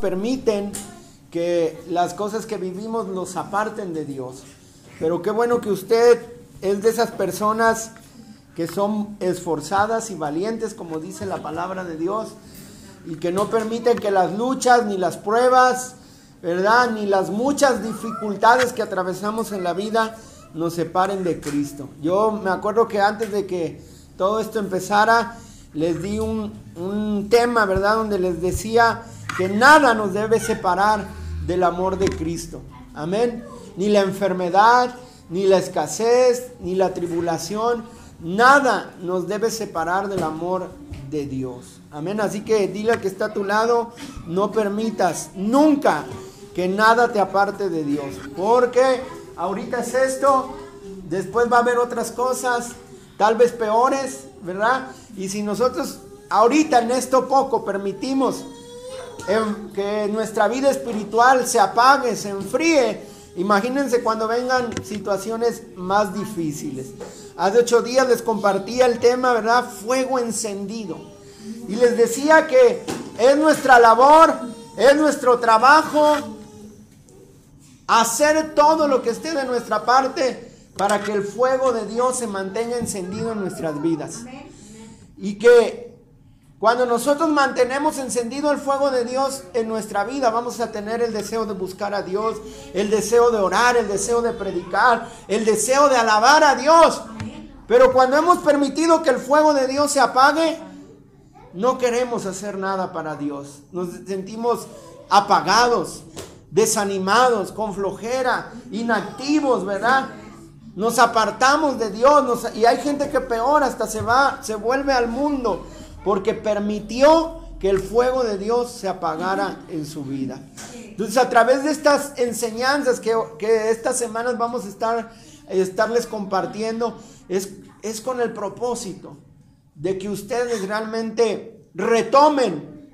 permiten que las cosas que vivimos nos aparten de Dios. Pero qué bueno que usted es de esas personas que son esforzadas y valientes, como dice la palabra de Dios, y que no permiten que las luchas ni las pruebas, ¿verdad? Ni las muchas dificultades que atravesamos en la vida nos separen de Cristo. Yo me acuerdo que antes de que todo esto empezara, les di un, un tema, ¿verdad? Donde les decía que nada nos debe separar del amor de Cristo. Amén. Ni la enfermedad, ni la escasez, ni la tribulación, nada nos debe separar del amor de Dios. Amén. Así que dile al que está a tu lado, no permitas nunca que nada te aparte de Dios. Porque ahorita es esto, después va a haber otras cosas, tal vez peores, ¿verdad? Y si nosotros ahorita en esto poco permitimos que nuestra vida espiritual se apague, se enfríe, imagínense cuando vengan situaciones más difíciles. Hace ocho días les compartía el tema, ¿verdad? Fuego encendido. Y les decía que es nuestra labor, es nuestro trabajo hacer todo lo que esté de nuestra parte para que el fuego de Dios se mantenga encendido en nuestras vidas. Y que cuando nosotros mantenemos encendido el fuego de Dios en nuestra vida, vamos a tener el deseo de buscar a Dios, el deseo de orar, el deseo de predicar, el deseo de alabar a Dios. Pero cuando hemos permitido que el fuego de Dios se apague, no queremos hacer nada para Dios. Nos sentimos apagados, desanimados, con flojera, inactivos, ¿verdad? Nos apartamos de Dios y hay gente que peor hasta se va, se vuelve al mundo porque permitió que el fuego de Dios se apagara en su vida. Entonces a través de estas enseñanzas que, estas semanas vamos a estar, estarles compartiendo, es, es con el propósito de que ustedes realmente retomen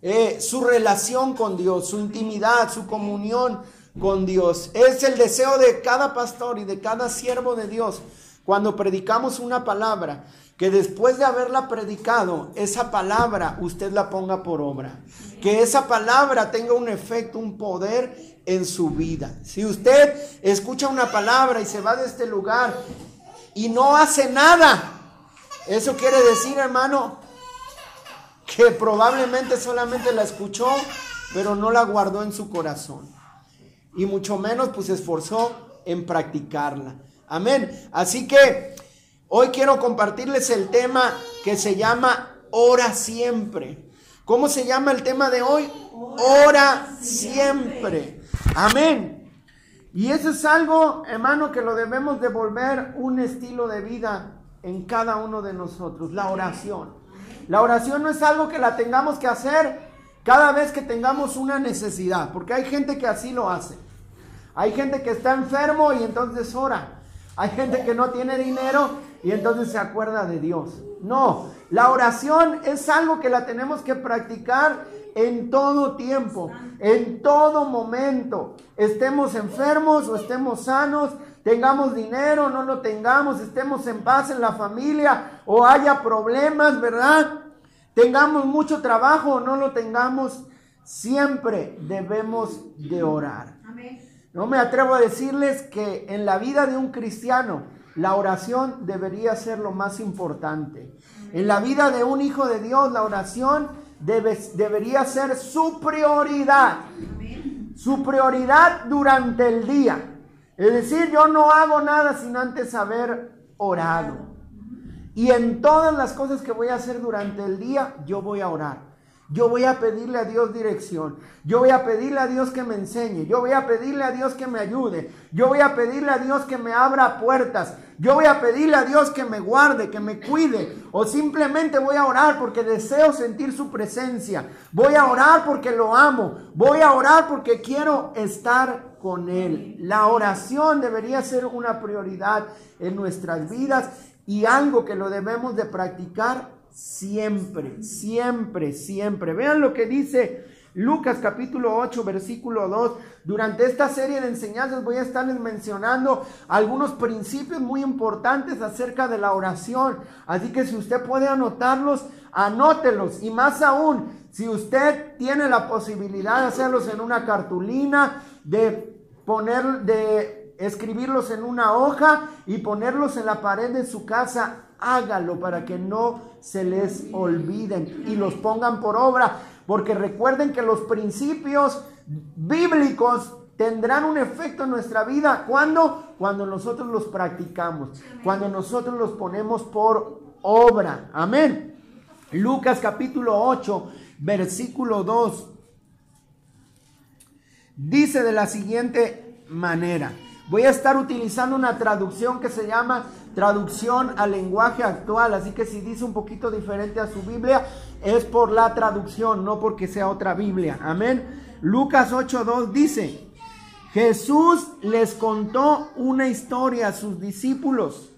eh, su relación con Dios, su intimidad, su comunión con Dios. Es el deseo de cada pastor y de cada siervo de Dios cuando predicamos una palabra, que después de haberla predicado, esa palabra usted la ponga por obra. Que esa palabra tenga un efecto, un poder en su vida. Si usted escucha una palabra y se va de este lugar y no hace nada, eso quiere decir, hermano, que probablemente solamente la escuchó, pero no la guardó en su corazón. Y mucho menos pues se esforzó en practicarla. Amén. Así que hoy quiero compartirles el tema que se llama Ora siempre. ¿Cómo se llama el tema de hoy? Ora siempre. Amén. Y eso es algo, hermano, que lo debemos devolver un estilo de vida en cada uno de nosotros, la oración. La oración no es algo que la tengamos que hacer cada vez que tengamos una necesidad, porque hay gente que así lo hace. Hay gente que está enfermo y entonces ora. Hay gente que no tiene dinero y entonces se acuerda de Dios. No, la oración es algo que la tenemos que practicar en todo tiempo, en todo momento. Estemos enfermos o estemos sanos, tengamos dinero, no lo tengamos, estemos en paz en la familia o haya problemas, ¿verdad? Tengamos mucho trabajo o no lo tengamos, siempre debemos de orar. No me atrevo a decirles que en la vida de un cristiano la oración debería ser lo más importante. En la vida de un hijo de Dios la oración debe, debería ser su prioridad. Su prioridad durante el día. Es decir, yo no hago nada sin antes haber orado. Y en todas las cosas que voy a hacer durante el día, yo voy a orar. Yo voy a pedirle a Dios dirección. Yo voy a pedirle a Dios que me enseñe. Yo voy a pedirle a Dios que me ayude. Yo voy a pedirle a Dios que me abra puertas. Yo voy a pedirle a Dios que me guarde, que me cuide. O simplemente voy a orar porque deseo sentir su presencia. Voy a orar porque lo amo. Voy a orar porque quiero estar con Él. La oración debería ser una prioridad en nuestras vidas y algo que lo debemos de practicar siempre, siempre, siempre. Vean lo que dice Lucas capítulo 8, versículo 2. Durante esta serie de enseñanzas voy a estarles mencionando algunos principios muy importantes acerca de la oración. Así que si usted puede anotarlos, anótelos. Y más aún, Si usted tiene la posibilidad de hacerlos en una cartulina, de poner, de escribirlos en una hoja y ponerlos en la pared de su casa, hágalo para que no se les olviden y los pongan por obra. Porque recuerden que los principios bíblicos tendrán un efecto en nuestra vida. ¿Cuándo? Cuando nosotros los practicamos, cuando nosotros los ponemos por obra. Amén. Lucas capítulo 8, versículo 2. Dice de la siguiente manera. Voy a estar utilizando una traducción que se llama traducción al lenguaje actual, así que si dice un poquito diferente a su Biblia, es por la traducción, no porque sea otra Biblia. Amén. Lucas 8.2 dice, Jesús les contó una historia a sus discípulos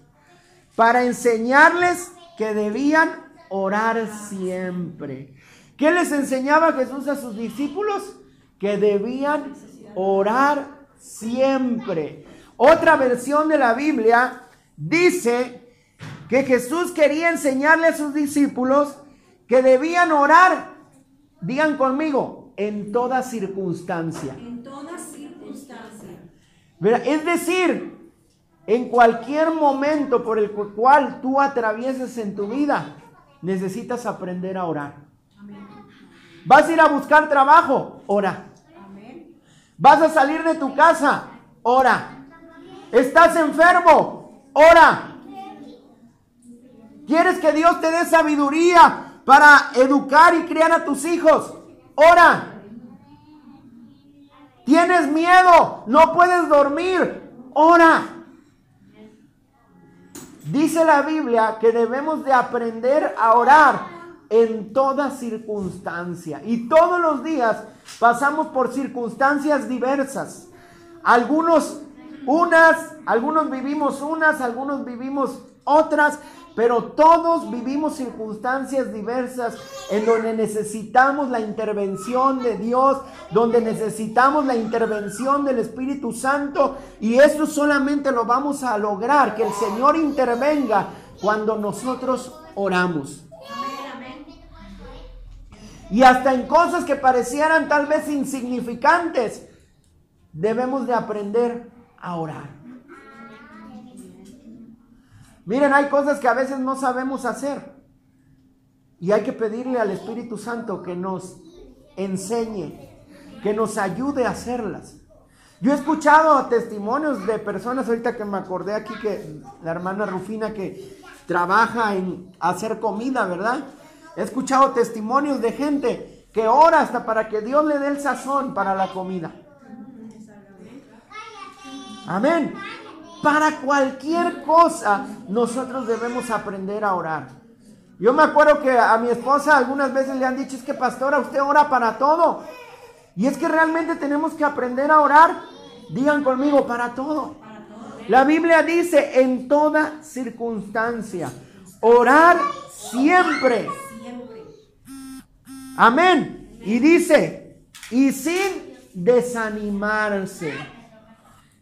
para enseñarles que debían orar siempre. ¿Qué les enseñaba Jesús a sus discípulos? Que debían orar siempre. Otra versión de la Biblia dice que Jesús quería enseñarle a sus discípulos que debían orar, digan conmigo, en toda circunstancia. En toda circunstancia. Es decir, en cualquier momento por el cual tú atravieses en tu vida, necesitas aprender a orar. Vas a ir a buscar trabajo, ora. Vas a salir de tu casa, ora. Estás enfermo, ora. ¿Quieres que Dios te dé sabiduría para educar y criar a tus hijos? Ora. Tienes miedo, no puedes dormir, ora. Dice la Biblia que debemos de aprender a orar en toda circunstancia. Y todos los días pasamos por circunstancias diversas. Algunos unas, algunos vivimos unas, algunos vivimos otras, pero todos vivimos circunstancias diversas en donde necesitamos la intervención de Dios, donde necesitamos la intervención del Espíritu Santo y eso solamente lo vamos a lograr, que el Señor intervenga cuando nosotros oramos. Y hasta en cosas que parecieran tal vez insignificantes, debemos de aprender a orar. Miren, hay cosas que a veces no sabemos hacer. Y hay que pedirle al Espíritu Santo que nos enseñe, que nos ayude a hacerlas. Yo he escuchado testimonios de personas, ahorita que me acordé aquí que la hermana Rufina que trabaja en hacer comida, ¿verdad? He escuchado testimonios de gente que ora hasta para que Dios le dé el sazón para la comida. Amén. Para cualquier cosa nosotros debemos aprender a orar. Yo me acuerdo que a mi esposa algunas veces le han dicho, es que pastora, usted ora para todo. Y es que realmente tenemos que aprender a orar. Digan conmigo, para todo. La Biblia dice en toda circunstancia, orar siempre. Amén. Y dice, y sin desanimarse.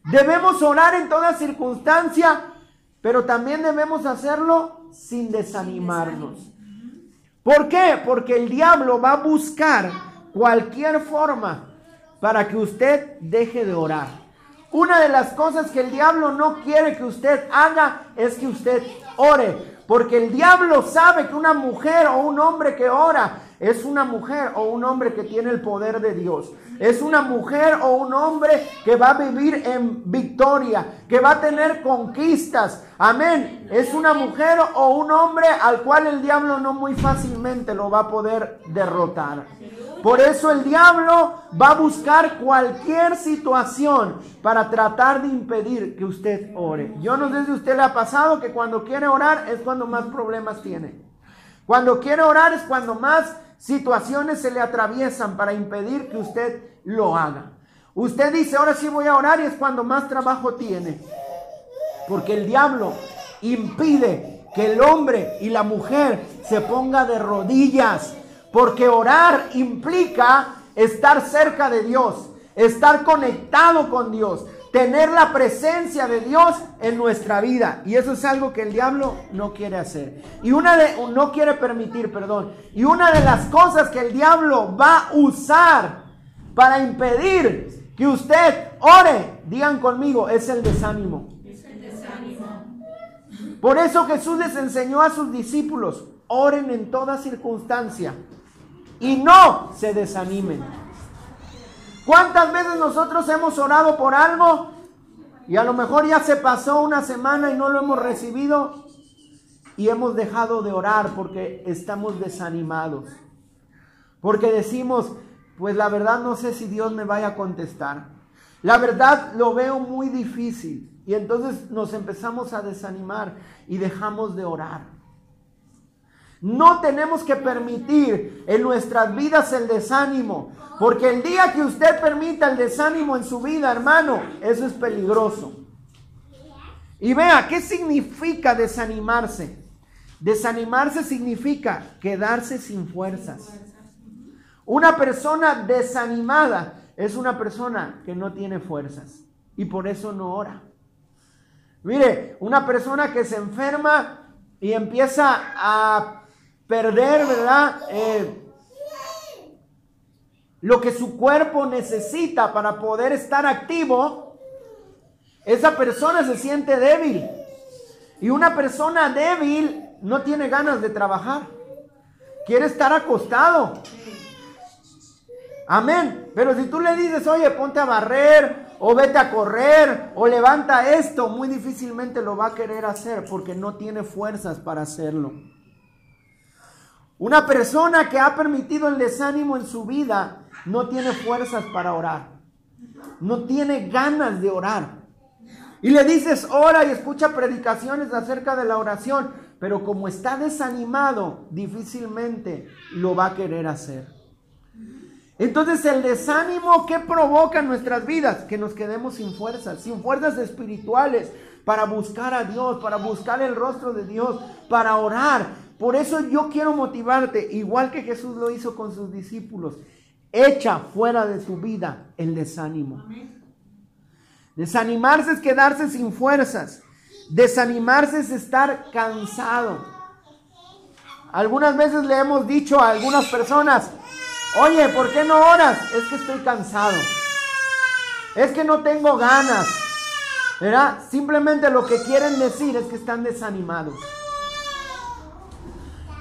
Debemos orar en toda circunstancia, pero también debemos hacerlo sin desanimarnos. ¿Por qué? Porque el diablo va a buscar cualquier forma para que usted deje de orar. Una de las cosas que el diablo no quiere que usted haga es que usted ore. Porque el diablo sabe que una mujer o un hombre que ora es una mujer o un hombre que tiene el poder de Dios. Es una mujer o un hombre que va a vivir en victoria, que va a tener conquistas. Amén. Es una mujer o un hombre al cual el diablo no muy fácilmente lo va a poder derrotar. Por eso el diablo va a buscar cualquier situación para tratar de impedir que usted ore. Yo no sé si usted le ha pasado que cuando quiere orar es cuando más problemas tiene. Cuando quiere orar es cuando más situaciones se le atraviesan para impedir que usted lo haga. Usted dice, ahora sí voy a orar y es cuando más trabajo tiene. Porque el diablo impide que el hombre y la mujer se ponga de rodillas. Porque orar implica estar cerca de Dios, estar conectado con Dios, tener la presencia de Dios en nuestra vida. Y eso es algo que el diablo no quiere hacer. Y una de, no quiere permitir, perdón. Y una de las cosas que el diablo va a usar para impedir que usted ore, digan conmigo, es el desánimo. Es el desánimo. Por eso Jesús les enseñó a sus discípulos, oren en toda circunstancia y no se desanimen. ¿Cuántas veces nosotros hemos orado por algo y a lo mejor ya se pasó una semana y no lo hemos recibido y hemos dejado de orar porque estamos desanimados? Porque decimos, pues la verdad no sé si Dios me vaya a contestar. La verdad lo veo muy difícil. Y entonces nos empezamos a desanimar y dejamos de orar. No tenemos que permitir en nuestras vidas el desánimo, porque el día que usted permita el desánimo en su vida, hermano, eso es peligroso. Y vea, ¿qué significa desanimarse? Desanimarse significa quedarse sin fuerzas. Una persona desanimada es una persona que no tiene fuerzas y por eso no ora. Mire, una persona que se enferma y empieza a perder, ¿verdad? Eh, lo que su cuerpo necesita para poder estar activo, esa persona se siente débil. Y una persona débil no tiene ganas de trabajar. Quiere estar acostado. Amén. Pero si tú le dices, oye, ponte a barrer, o vete a correr, o levanta esto, muy difícilmente lo va a querer hacer porque no tiene fuerzas para hacerlo. Una persona que ha permitido el desánimo en su vida no tiene fuerzas para orar. No tiene ganas de orar. Y le dices, ora y escucha predicaciones acerca de la oración, pero como está desanimado, difícilmente lo va a querer hacer. Entonces el desánimo que provoca en nuestras vidas, que nos quedemos sin fuerzas, sin fuerzas espirituales para buscar a Dios, para buscar el rostro de Dios, para orar. Por eso yo quiero motivarte, igual que Jesús lo hizo con sus discípulos. Echa fuera de tu vida el desánimo. Desanimarse es quedarse sin fuerzas. Desanimarse es estar cansado. Algunas veces le hemos dicho a algunas personas, oye, ¿por qué no oras? Es que estoy cansado. Es que no tengo ganas. ¿Verdad? Simplemente lo que quieren decir es que están desanimados.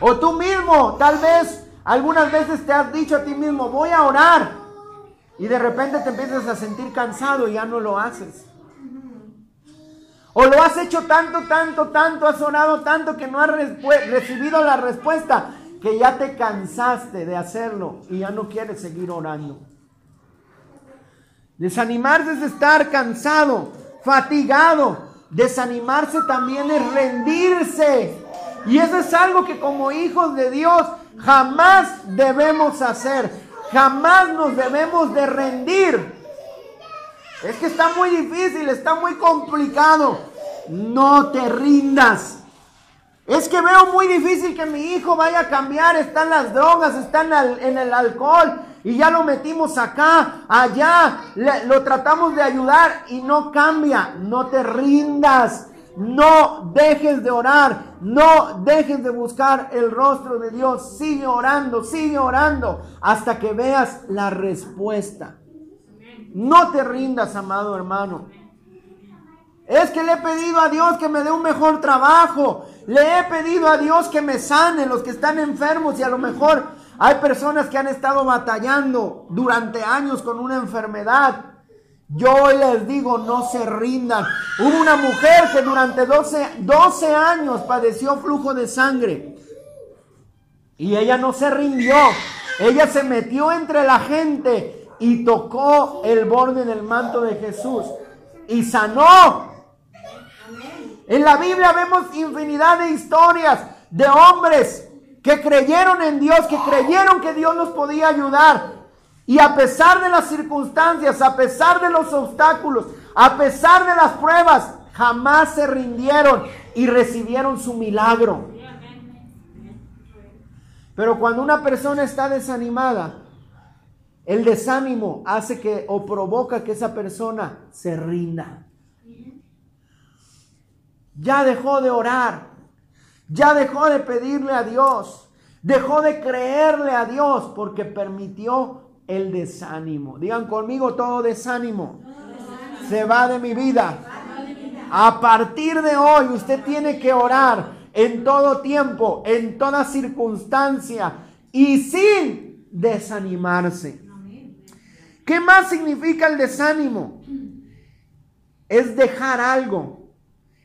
O tú mismo, tal vez, algunas veces te has dicho a ti mismo, voy a orar. Y de repente te empiezas a sentir cansado y ya no lo haces. O lo has hecho tanto, tanto, tanto, has orado tanto que no has recibido la respuesta, que ya te cansaste de hacerlo y ya no quieres seguir orando. Desanimarse es estar cansado, fatigado. Desanimarse también es rendirse. Y eso es algo que como hijos de Dios jamás debemos hacer. Jamás nos debemos de rendir. Es que está muy difícil, está muy complicado. No te rindas. Es que veo muy difícil que mi hijo vaya a cambiar. Están las drogas, están en el alcohol. Y ya lo metimos acá, allá. lo tratamos de ayudar y no cambia. No te rindas. No dejes de orar, no dejes de buscar el rostro de Dios. Sigue orando, sigue orando hasta que veas la respuesta. No te rindas, amado hermano. Es que le he pedido a Dios que me dé un mejor trabajo. Le he pedido a Dios que me sane los que están enfermos y a lo mejor hay personas que han estado batallando durante años con una enfermedad. Yo les digo, no se rindan. Hubo una mujer que durante 12, 12 años padeció flujo de sangre. Y ella no se rindió. Ella se metió entre la gente y tocó el borde del manto de Jesús. Y sanó. En la Biblia vemos infinidad de historias de hombres que creyeron en Dios, que creyeron que Dios los podía ayudar. Y a pesar de las circunstancias, a pesar de los obstáculos, a pesar de las pruebas, jamás se rindieron y recibieron su milagro. Pero cuando una persona está desanimada, El desánimo hace que o provoca que esa persona se rinda. Ya dejó de orar. Ya dejó de pedirle a Dios. Dejó de creerle a Dios porque permitió el desánimo. Digan conmigo todo desánimo. Se va de mi vida. A partir de hoy usted tiene que orar en todo tiempo, en toda circunstancia y sin desanimarse. ¿Qué más significa el desánimo? Es dejar algo,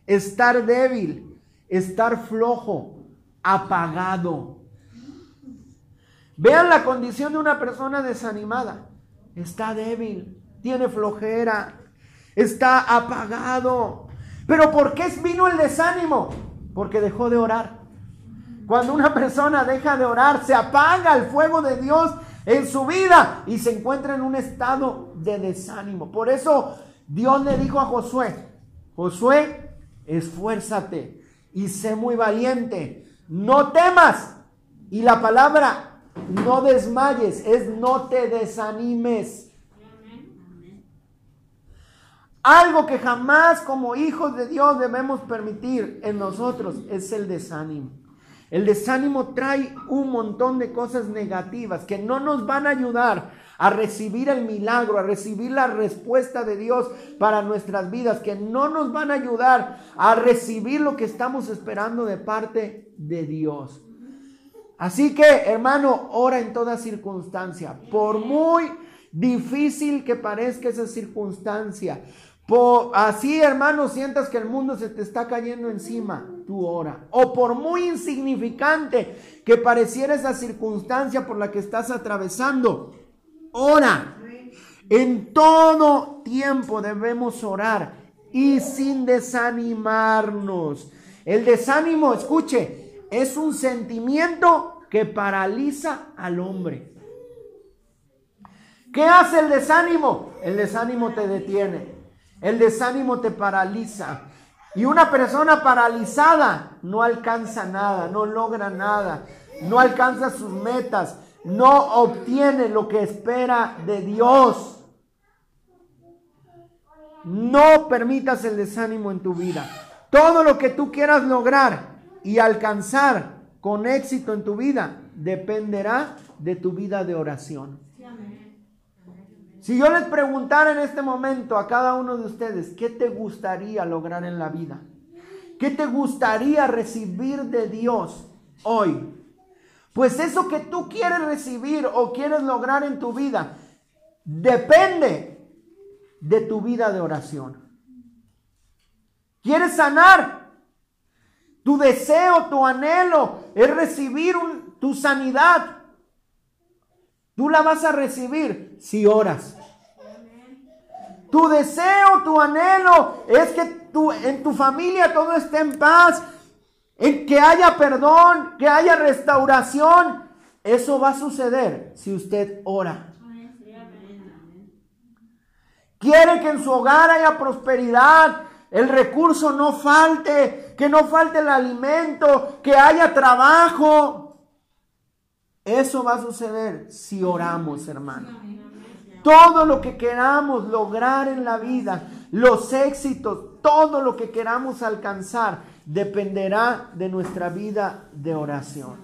estar débil, estar flojo, apagado. Vean la condición de una persona desanimada. Está débil, tiene flojera, está apagado. Pero ¿por qué vino el desánimo? Porque dejó de orar. Cuando una persona deja de orar, se apaga el fuego de Dios en su vida y se encuentra en un estado de desánimo. Por eso Dios le dijo a Josué, Josué, esfuérzate y sé muy valiente. No temas. Y la palabra no desmayes es no te desanimes. Algo que jamás como hijos de Dios debemos permitir en nosotros es el desánimo. El desánimo trae un montón de cosas negativas que no nos van a ayudar a recibir el milagro, a recibir la respuesta de Dios para nuestras vidas, que no nos van a ayudar a recibir lo que estamos esperando de parte de Dios. Así que, hermano, ora en toda circunstancia, por muy difícil que parezca esa circunstancia, así, hermano, sientas que el mundo se te está cayendo encima, tú ora. O por muy insignificante que pareciera esa circunstancia por la que estás atravesando, ora. En todo tiempo debemos orar y sin desanimarnos. El desánimo, escuche, es un sentimiento que paraliza al hombre. ¿Qué hace el desánimo? El desánimo te detiene. El desánimo te paraliza. Y una persona paralizada no alcanza nada, no logra nada, no alcanza sus metas, no obtiene lo que espera de Dios. No permitas el desánimo en tu vida. Todo lo que tú quieras lograr y alcanzar con éxito en tu vida dependerá de tu vida de oración. Si yo les preguntara en este momento a cada uno de ustedes, ¿qué te gustaría lograr en la vida? ¿Qué te gustaría recibir de Dios hoy? Pues eso que tú quieres recibir o quieres lograr en tu vida depende de tu vida de oración. ¿Quieres sanar? Tu deseo, tu anhelo es recibir tu sanidad. Tú la vas a recibir si oras. Tu deseo, tu anhelo es que tu, en tu familia todo esté en paz, en que haya perdón, que haya restauración. Eso va a suceder si usted ora. Quiere que en su hogar haya prosperidad, el recurso no falte, que no falte el alimento, que haya trabajo. Eso va a suceder si oramos, hermano. Todo lo que queramos lograr en la vida, los éxitos, todo lo que queramos alcanzar, dependerá de nuestra vida de oración.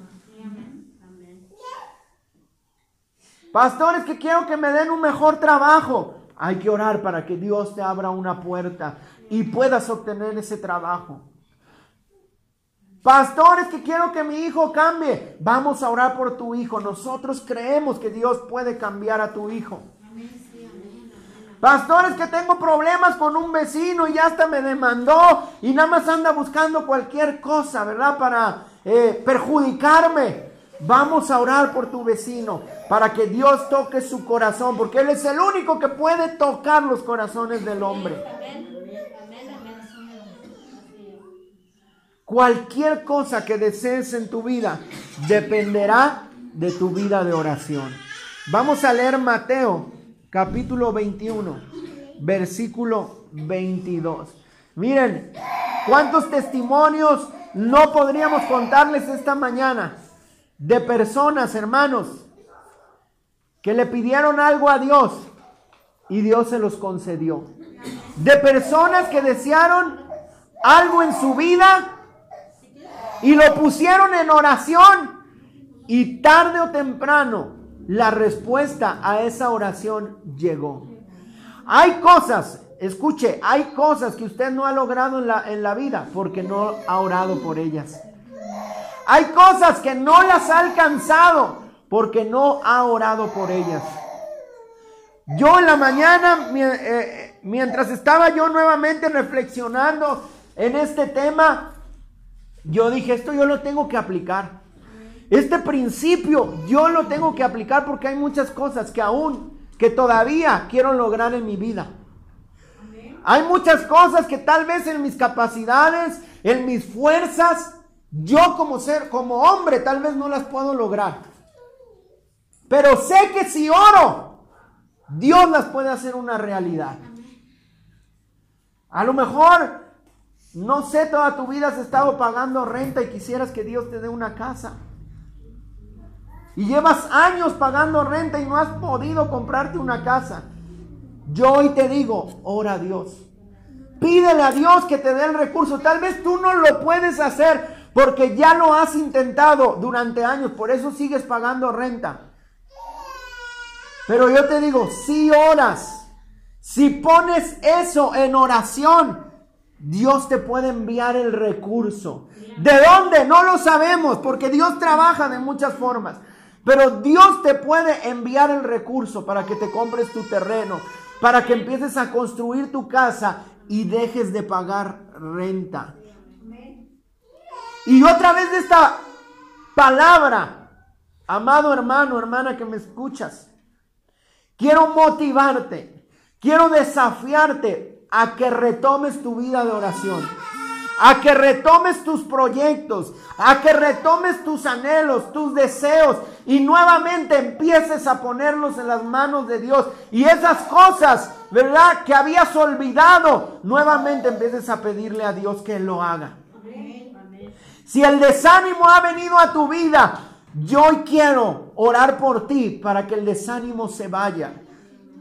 Pastores que quiero que me den un mejor trabajo. Hay que orar para que Dios te abra una puerta y puedas obtener ese trabajo. Pastores que quiero que mi hijo cambie. Vamos a orar por tu hijo. Nosotros creemos que Dios puede cambiar a tu hijo. Pastores que tengo problemas con un vecino y hasta me demandó y nada más anda buscando cualquier cosa, ¿verdad? Para eh, perjudicarme. Vamos a orar por tu vecino para que Dios toque su corazón, porque Él es el único que puede tocar los corazones del hombre. Cualquier cosa que desees en tu vida dependerá de tu vida de oración. Vamos a leer Mateo capítulo 21, versículo 22. Miren, cuántos testimonios no podríamos contarles esta mañana de personas, hermanos, que le pidieron algo a Dios y Dios se los concedió. De personas que desearon algo en su vida y lo pusieron en oración y tarde o temprano la respuesta a esa oración llegó. Hay cosas, escuche, hay cosas que usted no ha logrado en la, en la vida porque no ha orado por ellas. Hay cosas que no las ha alcanzado porque no ha orado por ellas. Yo en la mañana, eh, mientras estaba yo nuevamente reflexionando en este tema, yo dije, esto yo lo tengo que aplicar. Este principio yo lo tengo que aplicar porque hay muchas cosas que aún, que todavía quiero lograr en mi vida. Hay muchas cosas que tal vez en mis capacidades, en mis fuerzas, yo como ser, como hombre, tal vez no las puedo lograr. Pero sé que si oro, Dios las puede hacer una realidad. A lo mejor, no sé, toda tu vida has estado pagando renta y quisieras que Dios te dé una casa. Y llevas años pagando renta y no has podido comprarte una casa. Yo hoy te digo, ora a Dios. Pídele a Dios que te dé el recurso. Tal vez tú no lo puedes hacer porque ya lo has intentado durante años. Por eso sigues pagando renta. Pero yo te digo, si oras, si pones eso en oración, Dios te puede enviar el recurso. ¿De dónde? No lo sabemos, porque Dios trabaja de muchas formas. Pero Dios te puede enviar el recurso para que te compres tu terreno, para que empieces a construir tu casa y dejes de pagar renta. Y otra vez de esta palabra, amado hermano, hermana que me escuchas, Quiero motivarte, quiero desafiarte a que retomes tu vida de oración, a que retomes tus proyectos, a que retomes tus anhelos, tus deseos y nuevamente empieces a ponerlos en las manos de Dios. Y esas cosas, ¿verdad? Que habías olvidado, nuevamente empieces a pedirle a Dios que lo haga. Si el desánimo ha venido a tu vida, yo quiero orar por ti para que el desánimo se vaya.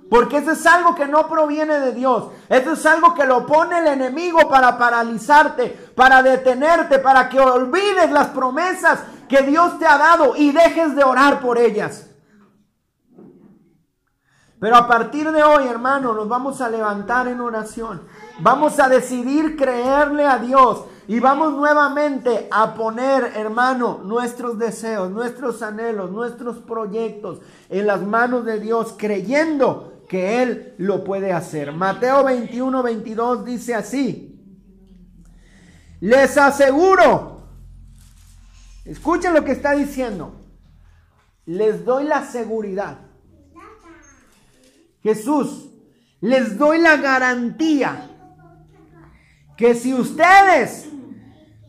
Porque eso es algo que no proviene de Dios. Eso es algo que lo pone el enemigo para paralizarte, para detenerte, para que olvides las promesas que Dios te ha dado y dejes de orar por ellas. Pero a partir de hoy, hermano, nos vamos a levantar en oración. Vamos a decidir creerle a Dios y vamos nuevamente a poner, hermano, nuestros deseos, nuestros anhelos, nuestros proyectos en las manos de Dios, creyendo que Él lo puede hacer. Mateo 21, 22 dice así. Les aseguro, escuchen lo que está diciendo, les doy la seguridad. Jesús, les doy la garantía que si ustedes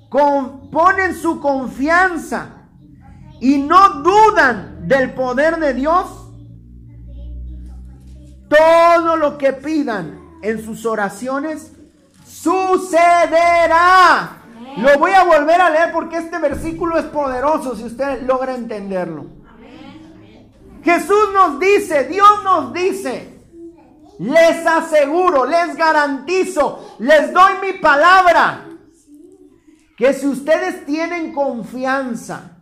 ponen su confianza y no dudan del poder de Dios, todo lo que pidan en sus oraciones sucederá. Lo voy a volver a leer porque este versículo es poderoso si usted logra entenderlo. Jesús nos dice, Dios nos dice, les aseguro, les garantizo, les doy mi palabra que si ustedes tienen confianza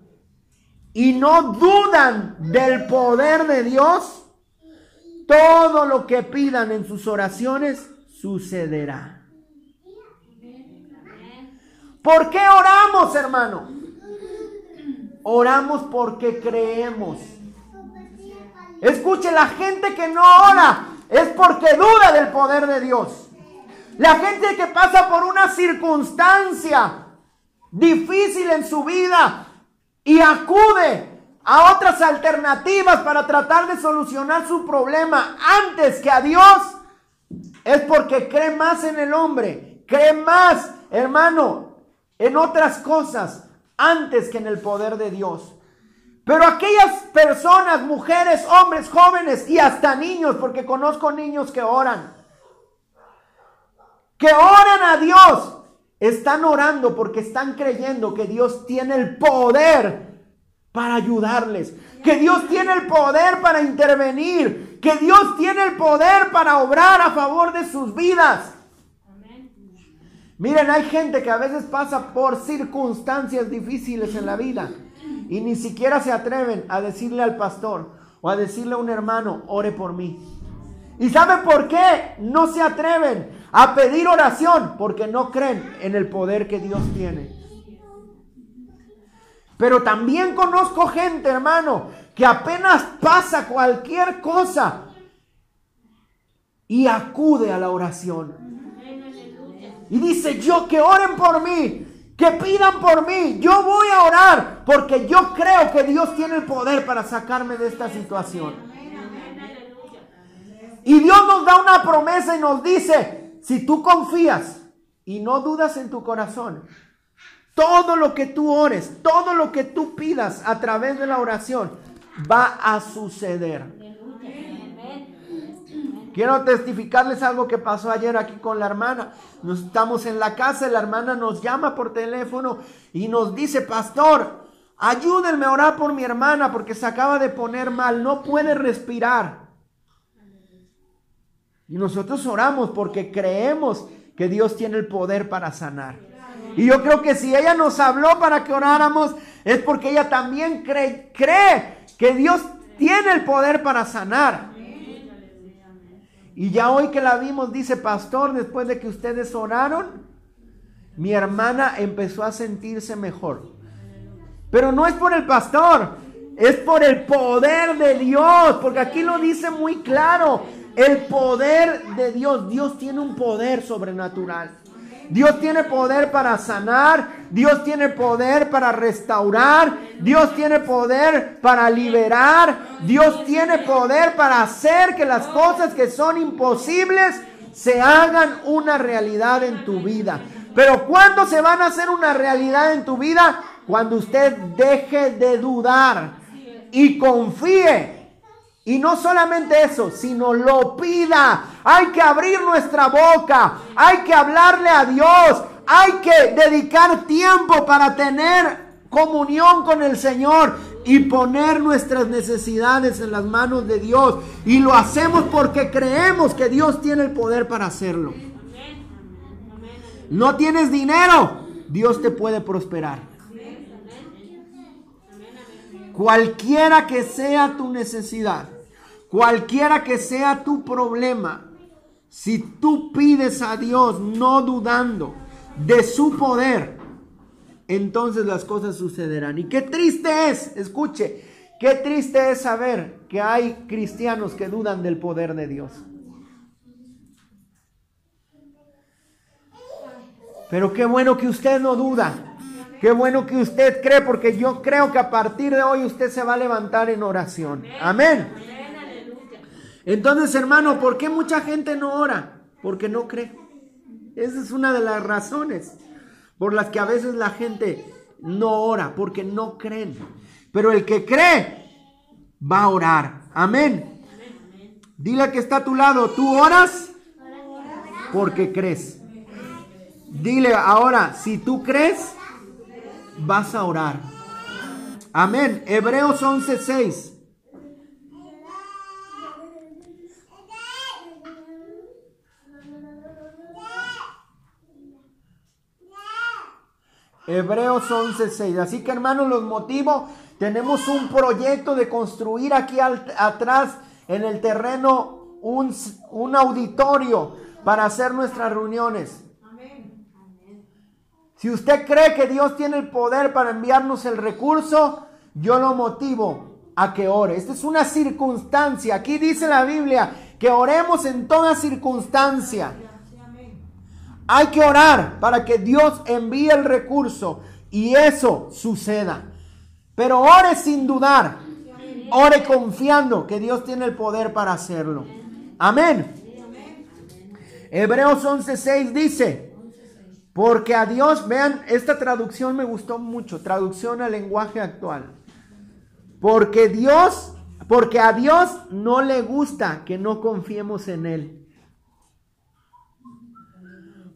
y no dudan del poder de Dios, todo lo que pidan en sus oraciones sucederá. ¿Por qué oramos, hermano? Oramos porque creemos. Escuche, la gente que no ora es porque duda del poder de Dios. La gente que pasa por una circunstancia difícil en su vida y acude a otras alternativas para tratar de solucionar su problema antes que a Dios, es porque cree más en el hombre, cree más, hermano, en otras cosas antes que en el poder de Dios. Pero aquellas personas, mujeres, hombres, jóvenes y hasta niños, porque conozco niños que oran, que oran a Dios están orando porque están creyendo que Dios tiene el poder para ayudarles. Que Dios tiene el poder para intervenir. Que Dios tiene el poder para obrar a favor de sus vidas. Miren, hay gente que a veces pasa por circunstancias difíciles en la vida y ni siquiera se atreven a decirle al pastor o a decirle a un hermano, ore por mí. ¿Y sabe por qué no se atreven a pedir oración? Porque no creen en el poder que Dios tiene. Pero también conozco gente, hermano, que apenas pasa cualquier cosa y acude a la oración. Y dice, yo que oren por mí, que pidan por mí, yo voy a orar porque yo creo que Dios tiene el poder para sacarme de esta situación. Y Dios nos da una promesa y nos dice, si tú confías y no dudas en tu corazón, todo lo que tú ores, todo lo que tú pidas a través de la oración va a suceder. Quiero testificarles algo que pasó ayer aquí con la hermana. Nos estamos en la casa, la hermana nos llama por teléfono y nos dice, pastor, ayúdenme a orar por mi hermana porque se acaba de poner mal, no puede respirar. Y nosotros oramos porque creemos que Dios tiene el poder para sanar. Y yo creo que si ella nos habló para que oráramos, es porque ella también cree, que Dios tiene el poder para sanar. Y ya hoy que la vimos, dice pastor, después de que ustedes oraron, mi hermana empezó a sentirse mejor. Pero no es por el pastor, es por el poder de Dios, porque aquí lo dice muy claro, el poder de Dios. Dios tiene un poder sobrenatural. Dios tiene poder para sanar, Dios tiene poder para restaurar, Dios tiene poder para liberar, Dios tiene poder para hacer que las cosas que son imposibles se hagan una realidad en tu vida. Pero ¿cuándo se van a hacer una realidad en tu vida? Cuando usted deje de dudar y confíe y no solamente eso, sino lo pida. Hay que abrir nuestra boca. Hay que hablarle a Dios. Hay que dedicar tiempo para tener comunión con el Señor y poner nuestras necesidades en las manos de Dios. Y lo hacemos porque creemos que Dios tiene el poder para hacerlo. No tienes dinero, Dios te puede prosperar. Cualquiera que sea tu necesidad, Cualquiera que sea tu problema, si tú pides a Dios no dudando de su poder, entonces las cosas sucederán. Y qué triste es, escuche, qué triste es saber que hay cristianos que dudan del poder de Dios. Pero qué bueno que usted no duda. Qué bueno que usted cree, porque yo creo que a partir de hoy usted se va a levantar en oración. Amén. Entonces, hermano, ¿por qué mucha gente no ora? Porque no cree. Esa es una de las razones por las que a veces la gente no ora, porque no creen. Pero el que cree va a orar. Amén. Dile que está a tu lado, tú oras porque crees. Dile ahora, si tú crees, vas a orar. Amén. Hebreos 11:6. Hebreos 11:6. Así que hermanos, los motivo. Tenemos un proyecto de construir aquí atrás en el terreno un, un auditorio para hacer nuestras reuniones. Si usted cree que Dios tiene el poder para enviarnos el recurso, yo lo motivo a que ore. Esta es una circunstancia. Aquí dice la Biblia que oremos en toda circunstancia. Hay que orar para que Dios envíe el recurso y eso suceda. Pero ore sin dudar. Ore confiando que Dios tiene el poder para hacerlo. Amén. Hebreos 11:6 dice, porque a Dios, vean, esta traducción me gustó mucho, traducción al lenguaje actual. Porque Dios, porque a Dios no le gusta que no confiemos en Él.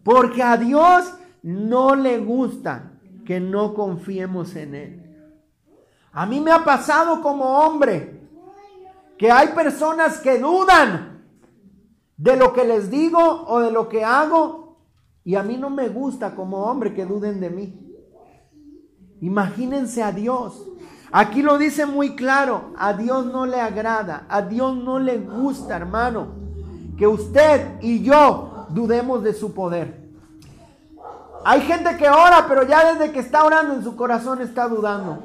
Porque a Dios no le gusta que no confiemos en Él. A mí me ha pasado como hombre que hay personas que dudan de lo que les digo o de lo que hago y a mí no me gusta como hombre que duden de mí. Imagínense a Dios. Aquí lo dice muy claro, a Dios no le agrada, a Dios no le gusta, hermano, que usted y yo dudemos de su poder. Hay gente que ora, pero ya desde que está orando en su corazón está dudando.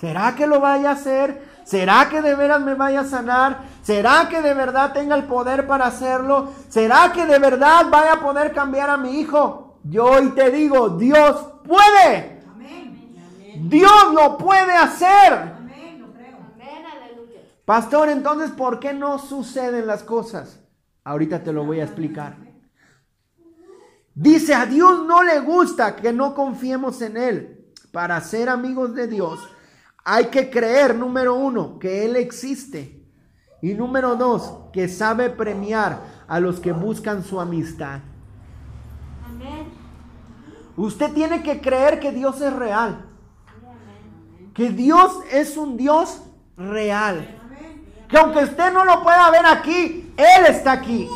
¿Será que lo vaya a hacer? ¿Será que de veras me vaya a sanar? ¿Será que de verdad tenga el poder para hacerlo? ¿Será que de verdad vaya a poder cambiar a mi hijo? Yo hoy te digo, Dios puede. Dios lo puede hacer. Pastor, entonces, ¿por qué no suceden las cosas? Ahorita te lo voy a explicar. Dice, a Dios no le gusta que no confiemos en Él. Para ser amigos de Dios hay que creer, número uno, que Él existe. Y número dos, que sabe premiar a los que buscan su amistad. Usted tiene que creer que Dios es real. Que Dios es un Dios real. Que aunque usted no lo pueda ver aquí, Él está aquí.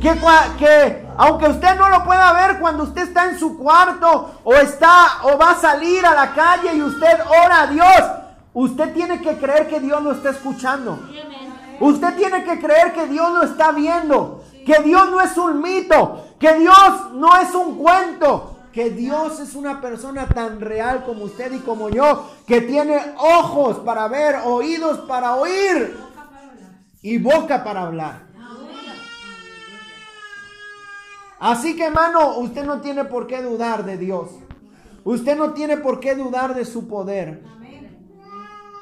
Que, que, aunque usted no lo pueda ver cuando usted está en su cuarto o está o va a salir a la calle y usted ora a Dios, usted tiene que creer que Dios lo está escuchando. Usted tiene que creer que Dios lo está viendo, que Dios no es un mito, que Dios no es un cuento, que Dios es una persona tan real como usted y como yo, que tiene ojos para ver, oídos para oír y boca para hablar. Así que hermano, usted no tiene por qué dudar de Dios. Usted no tiene por qué dudar de su poder.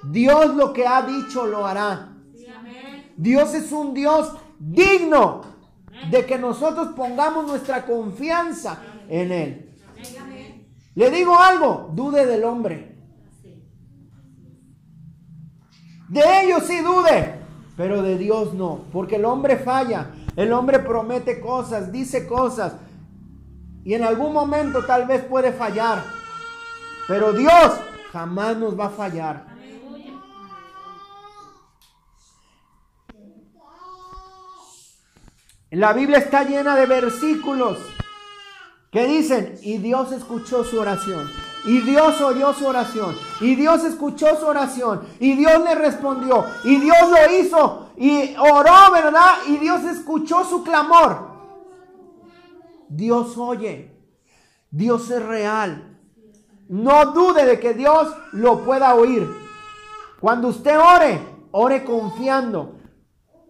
Dios lo que ha dicho lo hará. Dios es un Dios digno de que nosotros pongamos nuestra confianza en Él. Le digo algo, dude del hombre. De ellos sí dude, pero de Dios no, porque el hombre falla. El hombre promete cosas, dice cosas. Y en algún momento tal vez puede fallar. Pero Dios jamás nos va a fallar. La Biblia está llena de versículos que dicen, y Dios escuchó su oración. Y Dios oyó su oración. Y Dios escuchó su oración. Y Dios le respondió. Y Dios lo hizo. Y oró, ¿verdad? Y Dios escuchó su clamor. Dios oye. Dios es real. No dude de que Dios lo pueda oír. Cuando usted ore, ore confiando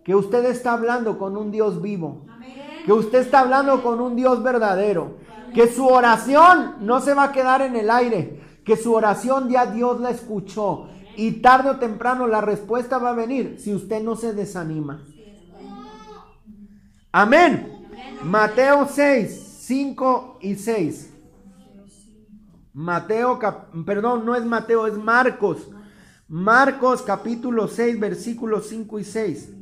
que usted está hablando con un Dios vivo. Que usted está hablando con un Dios verdadero que su oración no se va a quedar en el aire, que su oración ya Dios la escuchó y tarde o temprano la respuesta va a venir si usted no se desanima. Amén. Mateo 6, 5 y 6. Mateo, perdón, no es Mateo, es Marcos. Marcos capítulo 6, versículos 5 y 6.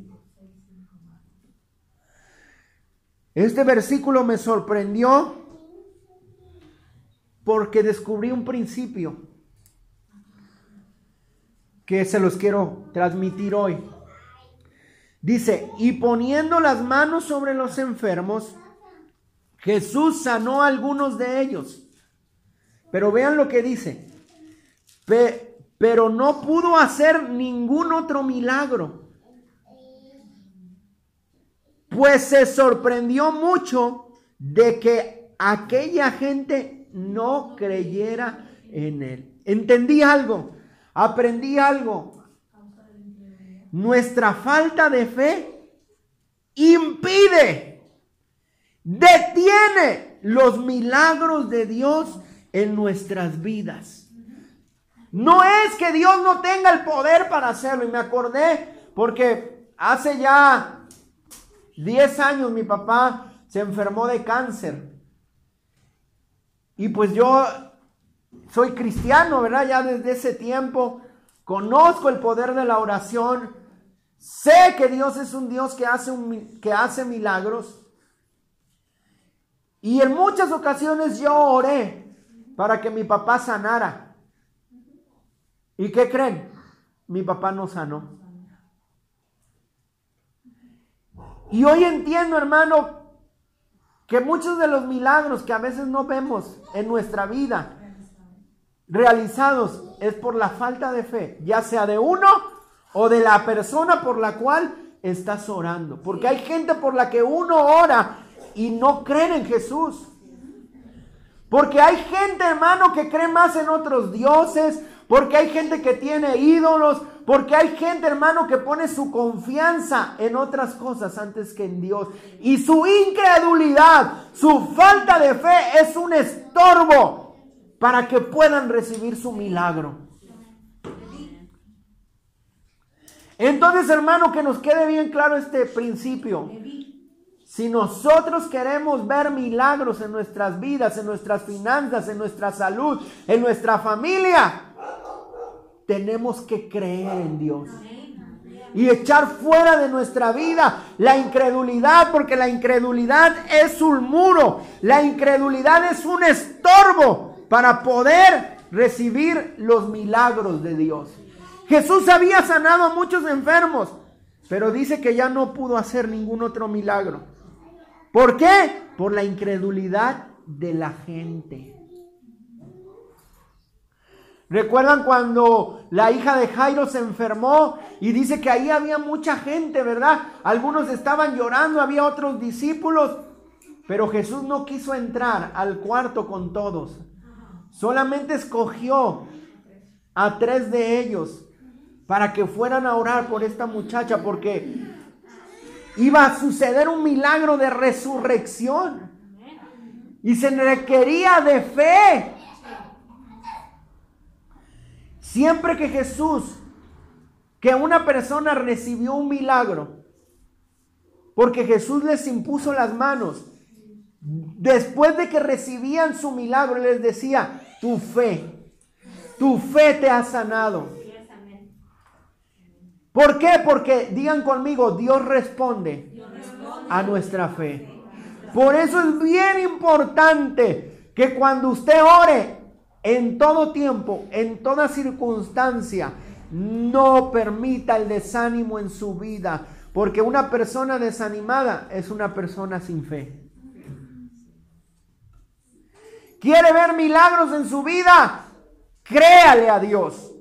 Este versículo me sorprendió porque descubrí un principio que se los quiero transmitir hoy. Dice, y poniendo las manos sobre los enfermos, Jesús sanó a algunos de ellos. Pero vean lo que dice. pero no pudo hacer ningún otro milagro. Pues se sorprendió mucho de que aquella gente no creyera en él. Entendí algo, aprendí algo. Nuestra falta de fe impide, detiene los milagros de Dios en nuestras vidas. No es que Dios no tenga el poder para hacerlo. Y me acordé porque hace ya 10 años mi papá se enfermó de cáncer. Y pues yo soy cristiano, ¿verdad? Ya desde ese tiempo conozco el poder de la oración. Sé que Dios es un Dios que hace, un, que hace milagros. Y en muchas ocasiones yo oré para que mi papá sanara. ¿Y qué creen? Mi papá no sanó. Y hoy entiendo, hermano, que muchos de los milagros que a veces no vemos en nuestra vida realizados es por la falta de fe, ya sea de uno o de la persona por la cual estás orando. Porque hay gente por la que uno ora y no creen en Jesús. Porque hay gente, hermano, que cree más en otros dioses. Porque hay gente que tiene ídolos. Porque hay gente, hermano, que pone su confianza en otras cosas antes que en Dios. Y su incredulidad, su falta de fe es un estorbo para que puedan recibir su milagro. Entonces, hermano, que nos quede bien claro este principio. Si nosotros queremos ver milagros en nuestras vidas, en nuestras finanzas, en nuestra salud, en nuestra familia, tenemos que creer en Dios. Y echar fuera de nuestra vida la incredulidad, porque la incredulidad es un muro, la incredulidad es un estorbo para poder recibir los milagros de Dios. Jesús había sanado a muchos enfermos, pero dice que ya no pudo hacer ningún otro milagro. ¿Por qué? Por la incredulidad de la gente. ¿Recuerdan cuando la hija de Jairo se enfermó y dice que ahí había mucha gente, ¿verdad? Algunos estaban llorando, había otros discípulos, pero Jesús no quiso entrar al cuarto con todos. Solamente escogió a tres de ellos para que fueran a orar por esta muchacha porque iba a suceder un milagro de resurrección. Y se requería de fe. Siempre que Jesús, que una persona recibió un milagro, porque Jesús les impuso las manos, después de que recibían su milagro, les decía, tu fe, tu fe te ha sanado. ¿Por qué? Porque digan conmigo, Dios responde, a nuestra fe. Por eso es bien importante que cuando usted ore en todo tiempo, en toda circunstancia, no permita el desánimo en su vida. Porque una persona desanimada es una persona sin fe. ¿Quiere ver milagros en su vida? Créale a Dios.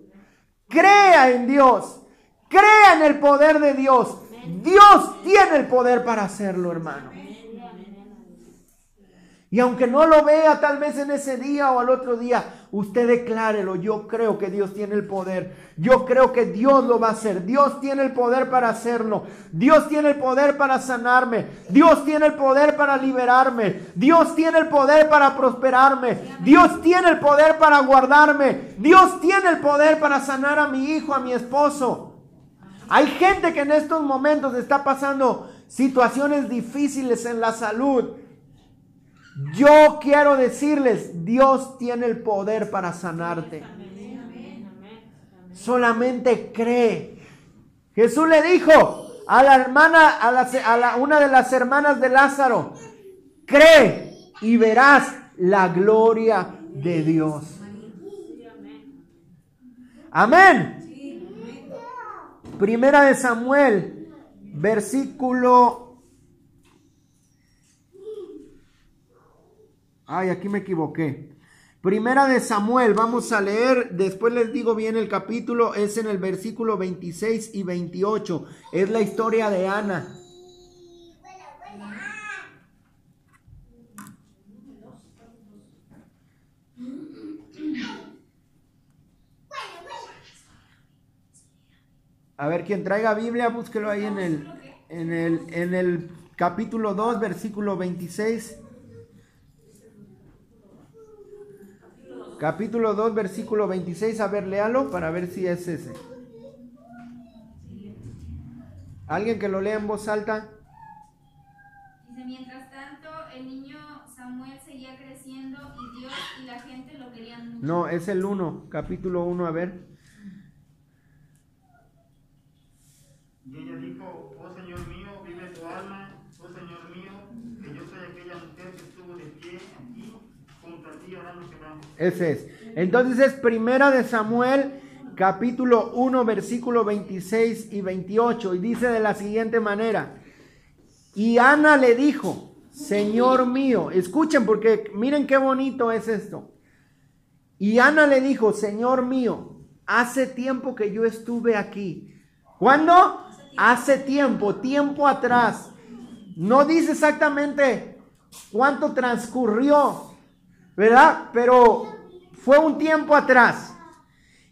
Crea en Dios. Crea en el poder de Dios. Dios tiene el poder para hacerlo, hermano. Y aunque no lo vea tal vez en ese día o al otro día, usted declárelo. Yo creo que Dios tiene el poder. Yo creo que Dios lo va a hacer. Dios tiene el poder para hacerlo. Dios tiene el poder para sanarme. Dios tiene el poder para liberarme. Dios tiene el poder para prosperarme. Dios tiene el poder para guardarme. Dios tiene el poder para sanar a mi hijo, a mi esposo. Hay gente que en estos momentos está pasando situaciones difíciles en la salud. Yo quiero decirles, Dios tiene el poder para sanarte. Solamente cree. Jesús le dijo a la hermana, a, la, una de las hermanas de Lázaro, cree y verás la gloria de Dios. Amén. Primera de Samuel, versículo... Ay, aquí me equivoqué. Primera de Samuel, vamos a leer, después les digo bien el capítulo, es en el versículo 26 y 28. Es la historia de Ana. A ver, quien traiga Biblia, búsquelo ahí en el, en el, en el capítulo 2, versículo 26. Capítulo 2, versículo 26. A ver, léalo para ver si es ese. ¿Alguien que lo lea en voz alta? Dice, mientras tanto, el niño Samuel seguía creciendo y Dios y la gente lo querían mucho. No, es el 1, capítulo 1, a ver. Y ella dijo, oh Señor mío, vive tu alma, oh Señor mío, que yo soy aquella mujer que estuvo de pie aquí junto a ti orando que Ese es. Entonces es primera de Samuel, capítulo 1, versículo 26 y 28, y dice de la siguiente manera, y Ana le dijo, Señor mío, escuchen porque miren qué bonito es esto. Y Ana le dijo, Señor mío, hace tiempo que yo estuve aquí. ¿Cuándo? Hace tiempo, tiempo atrás. No dice exactamente cuánto transcurrió, ¿verdad? Pero fue un tiempo atrás.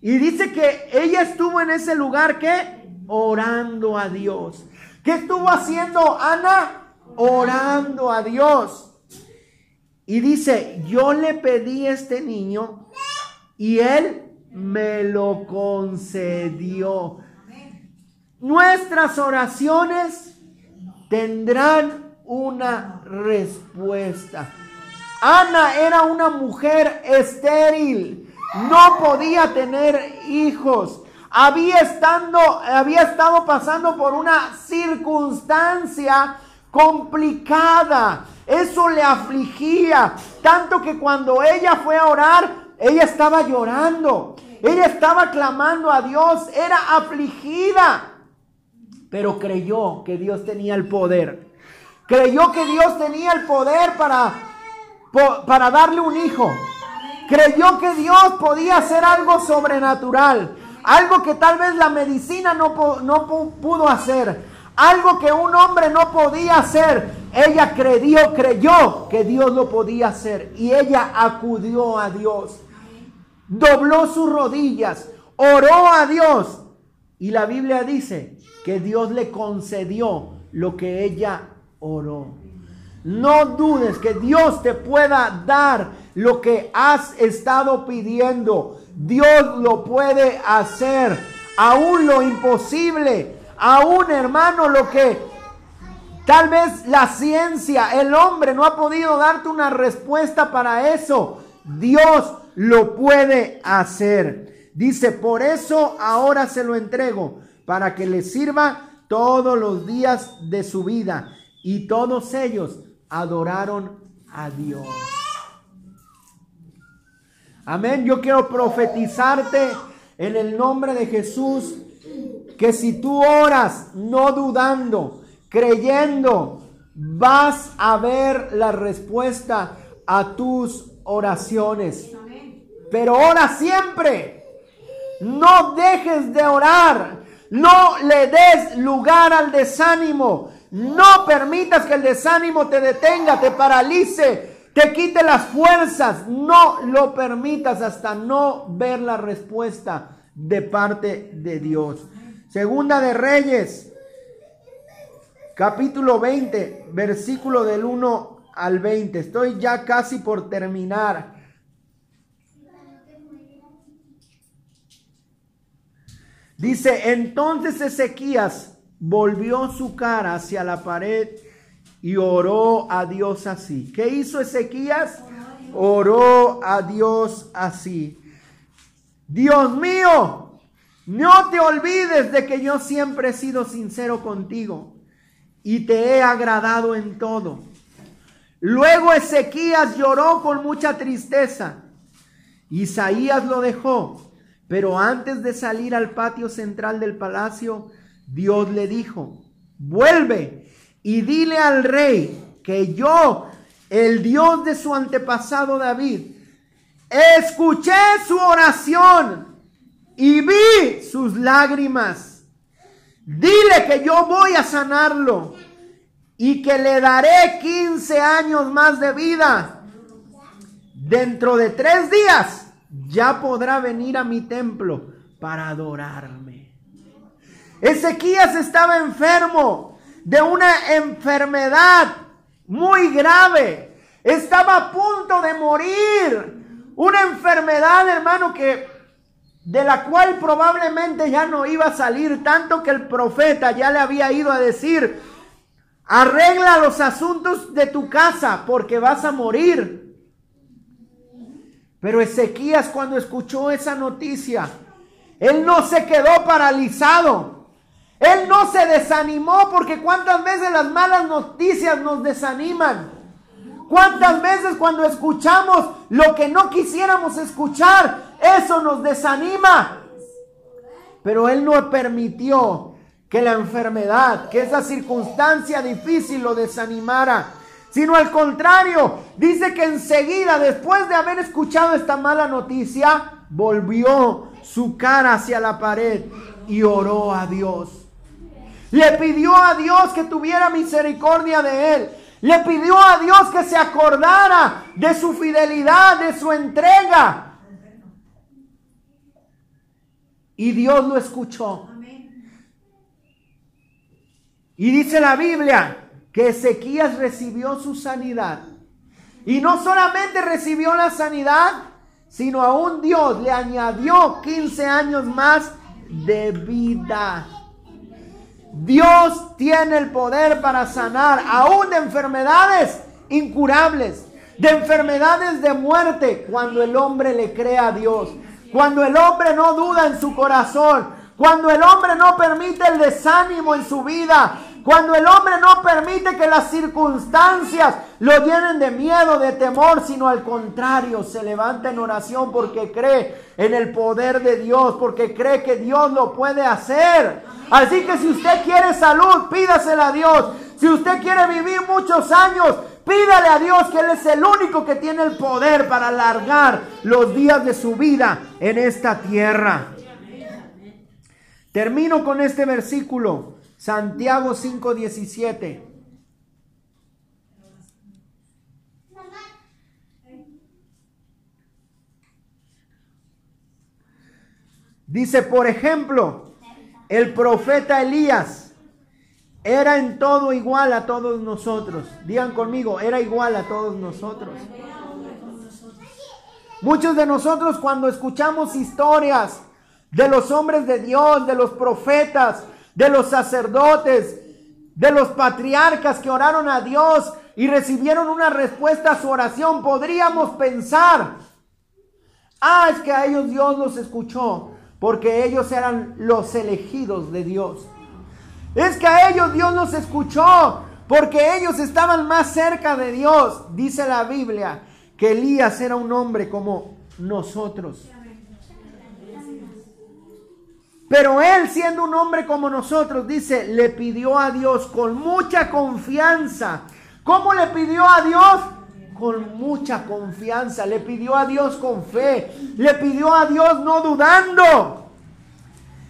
Y dice que ella estuvo en ese lugar que orando a Dios. ¿Qué estuvo haciendo Ana? Orando a Dios. Y dice, yo le pedí a este niño y él me lo concedió. Nuestras oraciones tendrán una respuesta. Ana era una mujer estéril, no podía tener hijos. Había, estando, había estado pasando por una circunstancia complicada. Eso le afligía, tanto que cuando ella fue a orar, ella estaba llorando, ella estaba clamando a Dios, era afligida, pero creyó que Dios tenía el poder. Creyó que Dios tenía el poder para, para darle un hijo. Creyó que Dios podía hacer algo sobrenatural. Algo que tal vez la medicina no, no pudo hacer. Algo que un hombre no podía hacer. Ella creyó, creyó que Dios lo podía hacer. Y ella acudió a Dios dobló sus rodillas, oró a Dios. Y la Biblia dice que Dios le concedió lo que ella oró. No dudes que Dios te pueda dar lo que has estado pidiendo. Dios lo puede hacer. Aún lo imposible. Aún hermano lo que tal vez la ciencia, el hombre no ha podido darte una respuesta para eso. Dios lo puede hacer. Dice, por eso ahora se lo entrego, para que le sirva todos los días de su vida. Y todos ellos adoraron a Dios. Amén. Yo quiero profetizarte en el nombre de Jesús que si tú oras no dudando, creyendo, vas a ver la respuesta a tus oraciones. Pero ora siempre. No dejes de orar. No le des lugar al desánimo. No permitas que el desánimo te detenga, te paralice, te quite las fuerzas. No lo permitas hasta no ver la respuesta de parte de Dios. Segunda de Reyes, capítulo 20, versículo del 1 al 20. Estoy ya casi por terminar. Dice, entonces Ezequías volvió su cara hacia la pared y oró a Dios así. ¿Qué hizo Ezequías? Oró a Dios así. Dios mío, no te olvides de que yo siempre he sido sincero contigo y te he agradado en todo. Luego Ezequías lloró con mucha tristeza. Isaías lo dejó pero antes de salir al patio central del palacio, Dios le dijo, vuelve y dile al rey que yo, el Dios de su antepasado David, escuché su oración y vi sus lágrimas. Dile que yo voy a sanarlo y que le daré 15 años más de vida. Dentro de tres días ya podrá venir a mi templo para adorarme. Ezequías estaba enfermo de una enfermedad muy grave. Estaba a punto de morir. Una enfermedad, hermano, que de la cual probablemente ya no iba a salir, tanto que el profeta ya le había ido a decir, arregla los asuntos de tu casa porque vas a morir. Pero Ezequías cuando escuchó esa noticia, él no se quedó paralizado. Él no se desanimó porque cuántas veces las malas noticias nos desaniman. Cuántas veces cuando escuchamos lo que no quisiéramos escuchar, eso nos desanima. Pero Él no permitió que la enfermedad, que esa circunstancia difícil lo desanimara, sino al contrario, dice que enseguida, después de haber escuchado esta mala noticia, volvió su cara hacia la pared y oró a Dios. Le pidió a Dios que tuviera misericordia de él. Le pidió a Dios que se acordara de su fidelidad, de su entrega. Y Dios lo escuchó. Y dice la Biblia que Ezequías recibió su sanidad. Y no solamente recibió la sanidad, sino aún Dios le añadió 15 años más de vida. Dios tiene el poder para sanar aún de enfermedades incurables, de enfermedades de muerte, cuando el hombre le cree a Dios, cuando el hombre no duda en su corazón, cuando el hombre no permite el desánimo en su vida, cuando el hombre no permite que las circunstancias lo llenen de miedo, de temor, sino al contrario, se levanta en oración porque cree en el poder de Dios, porque cree que Dios lo puede hacer. Así que si usted quiere salud, pídasela a Dios. Si usted quiere vivir muchos años, pídale a Dios que Él es el único que tiene el poder para alargar los días de su vida en esta tierra. Termino con este versículo. Santiago 5:17. Dice, por ejemplo, el profeta Elías era en todo igual a todos nosotros. Digan conmigo, era igual a todos nosotros. Muchos de nosotros cuando escuchamos historias de los hombres de Dios, de los profetas, de los sacerdotes, de los patriarcas que oraron a Dios y recibieron una respuesta a su oración, podríamos pensar, ah, es que a ellos Dios los escuchó, porque ellos eran los elegidos de Dios. Es que a ellos Dios los escuchó, porque ellos estaban más cerca de Dios. Dice la Biblia que Elías era un hombre como nosotros. Pero él, siendo un hombre como nosotros, dice, le pidió a Dios con mucha confianza. ¿Cómo le pidió a Dios? Con mucha confianza. Le pidió a Dios con fe. Le pidió a Dios no dudando.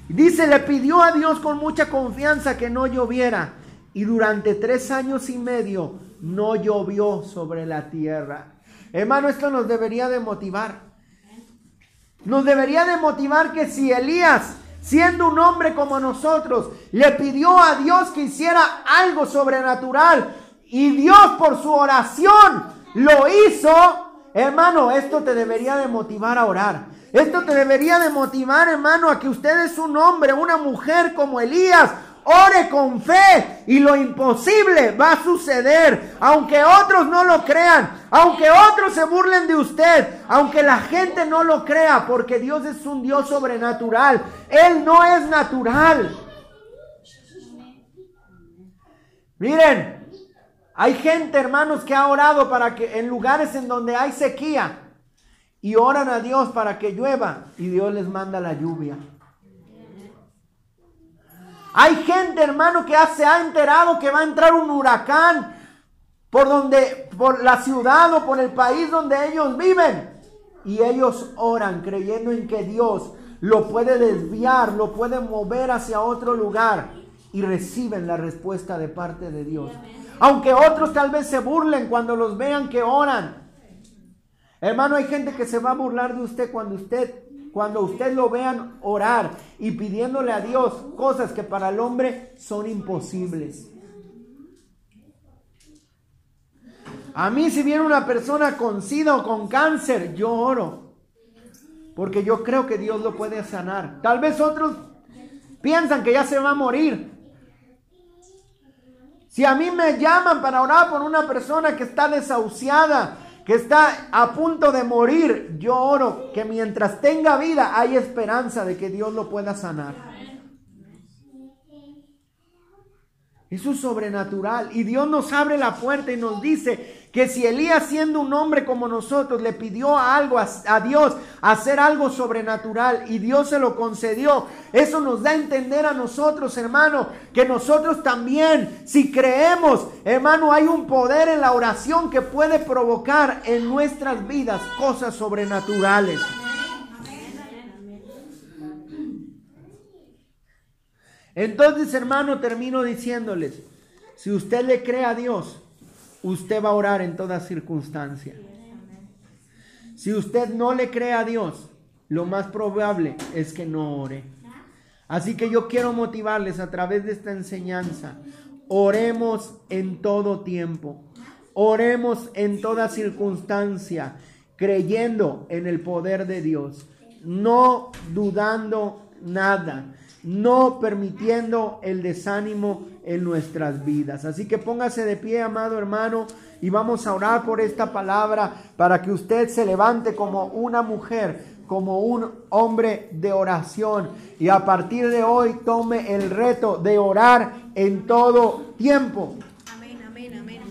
Dice, le pidió a Dios con mucha confianza que no lloviera. Y durante tres años y medio no llovió sobre la tierra. Hermano, esto nos debería de motivar. Nos debería de motivar que si Elías siendo un hombre como nosotros, le pidió a Dios que hiciera algo sobrenatural y Dios por su oración lo hizo, hermano, esto te debería de motivar a orar. Esto te debería de motivar, hermano, a que usted es un hombre, una mujer como Elías, Ore con fe y lo imposible va a suceder. Aunque otros no lo crean, aunque otros se burlen de usted, aunque la gente no lo crea, porque Dios es un Dios sobrenatural. Él no es natural. Miren, hay gente, hermanos, que ha orado para que en lugares en donde hay sequía y oran a Dios para que llueva y Dios les manda la lluvia. Hay gente, hermano, que se ha enterado que va a entrar un huracán por donde, por la ciudad o por el país donde ellos viven. Y ellos oran creyendo en que Dios lo puede desviar, lo puede mover hacia otro lugar. Y reciben la respuesta de parte de Dios. Aunque otros tal vez se burlen cuando los vean que oran. Hermano, hay gente que se va a burlar de usted cuando usted cuando usted lo vean orar y pidiéndole a Dios cosas que para el hombre son imposibles. A mí si viene una persona con sida o con cáncer, yo oro. Porque yo creo que Dios lo puede sanar. Tal vez otros piensan que ya se va a morir. Si a mí me llaman para orar por una persona que está desahuciada, que está a punto de morir, yo oro que mientras tenga vida hay esperanza de que Dios lo pueda sanar. Eso es sobrenatural. Y Dios nos abre la puerta y nos dice que si Elías siendo un hombre como nosotros le pidió algo a, a, Dios, hacer algo sobrenatural y Dios se lo concedió, eso nos da a entender a nosotros, hermano, que nosotros también, si creemos, hermano, hay un poder en la oración que puede provocar en nuestras vidas cosas sobrenaturales. Entonces, hermano, termino diciéndoles, si usted le cree a Dios, usted va a orar en toda circunstancia. Si usted no le cree a Dios, lo más probable es que no ore. Así que yo quiero motivarles a través de esta enseñanza. Oremos en todo tiempo. Oremos en toda circunstancia, creyendo en el poder de Dios, no dudando nada no permitiendo el desánimo en nuestras vidas. Así que póngase de pie, amado hermano, y vamos a orar por esta palabra para que usted se levante como una mujer, como un hombre de oración y a partir de hoy tome el reto de orar en todo tiempo. Amén, amén, amén.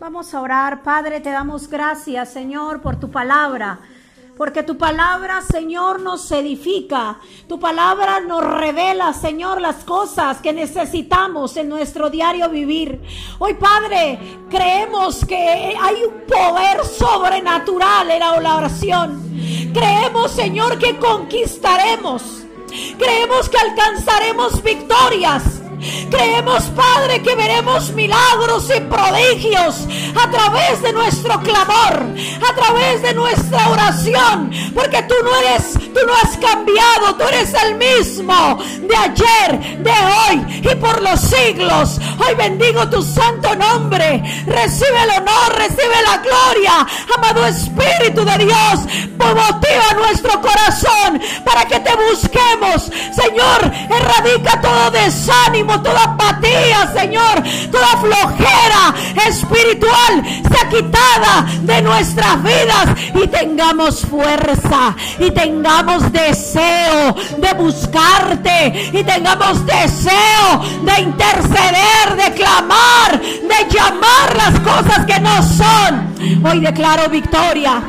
Vamos a orar, Padre, te damos gracias, Señor, por tu palabra. Porque tu palabra, Señor, nos edifica. Tu palabra nos revela, Señor, las cosas que necesitamos en nuestro diario vivir. Hoy, Padre, creemos que hay un poder sobrenatural en la oración. Creemos, Señor, que conquistaremos. Creemos que alcanzaremos victorias. Creemos, Padre, que veremos milagros y prodigios a través de nuestro clamor, a través de nuestra oración, porque tú no eres, tú no has cambiado, tú eres el mismo de ayer, de hoy y por los siglos. Hoy bendigo tu santo nombre. Recibe el honor, recibe la gloria, amado Espíritu de Dios. Motiva nuestro corazón para que te busquemos, Señor. Erradica todo desánimo toda apatía, Señor, toda flojera espiritual sea quitada de nuestras vidas y tengamos fuerza y tengamos deseo de buscarte y tengamos deseo de interceder, de clamar, de llamar las cosas que no son. Hoy declaro victoria.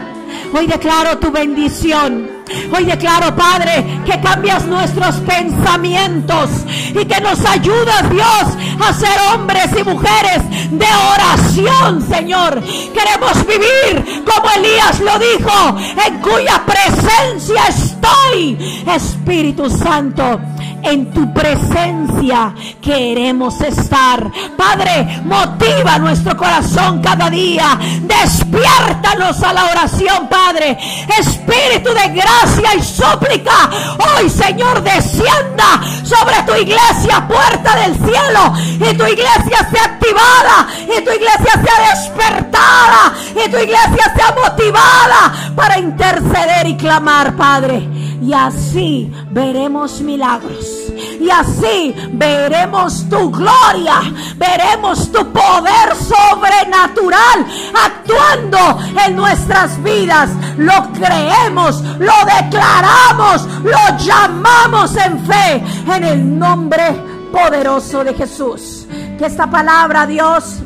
Hoy declaro tu bendición. Hoy declaro, Padre, que cambias nuestros pensamientos y que nos ayudas, Dios, a ser hombres y mujeres de oración, Señor. Queremos vivir como Elías lo dijo, en cuya presencia estoy, Espíritu Santo en tu presencia queremos estar. Padre, motiva nuestro corazón cada día. Despiértanos a la oración, Padre. Espíritu de gracia y súplica. Hoy, Señor, descienda sobre tu iglesia, puerta del cielo. Y tu iglesia sea activada. Y tu iglesia sea despertada. Y tu iglesia sea motivada para interceder y clamar, Padre. Y así veremos milagros. Y así veremos tu gloria, veremos tu poder sobrenatural actuando en nuestras vidas. Lo creemos, lo declaramos, lo llamamos en fe en el nombre poderoso de Jesús. Que esta palabra, Dios,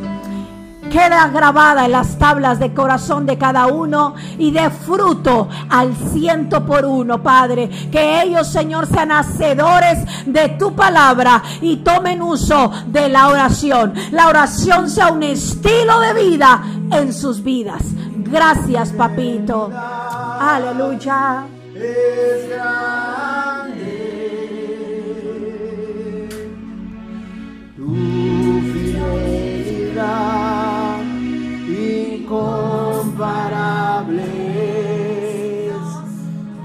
queda grabada en las tablas de corazón de cada uno y dé fruto al ciento por uno, Padre. Que ellos, Señor, sean hacedores de tu palabra y tomen uso de la oración. La oración sea un estilo de vida en sus vidas. Gracias, papito. Aleluya. Es grande tu fidelidad incomparable.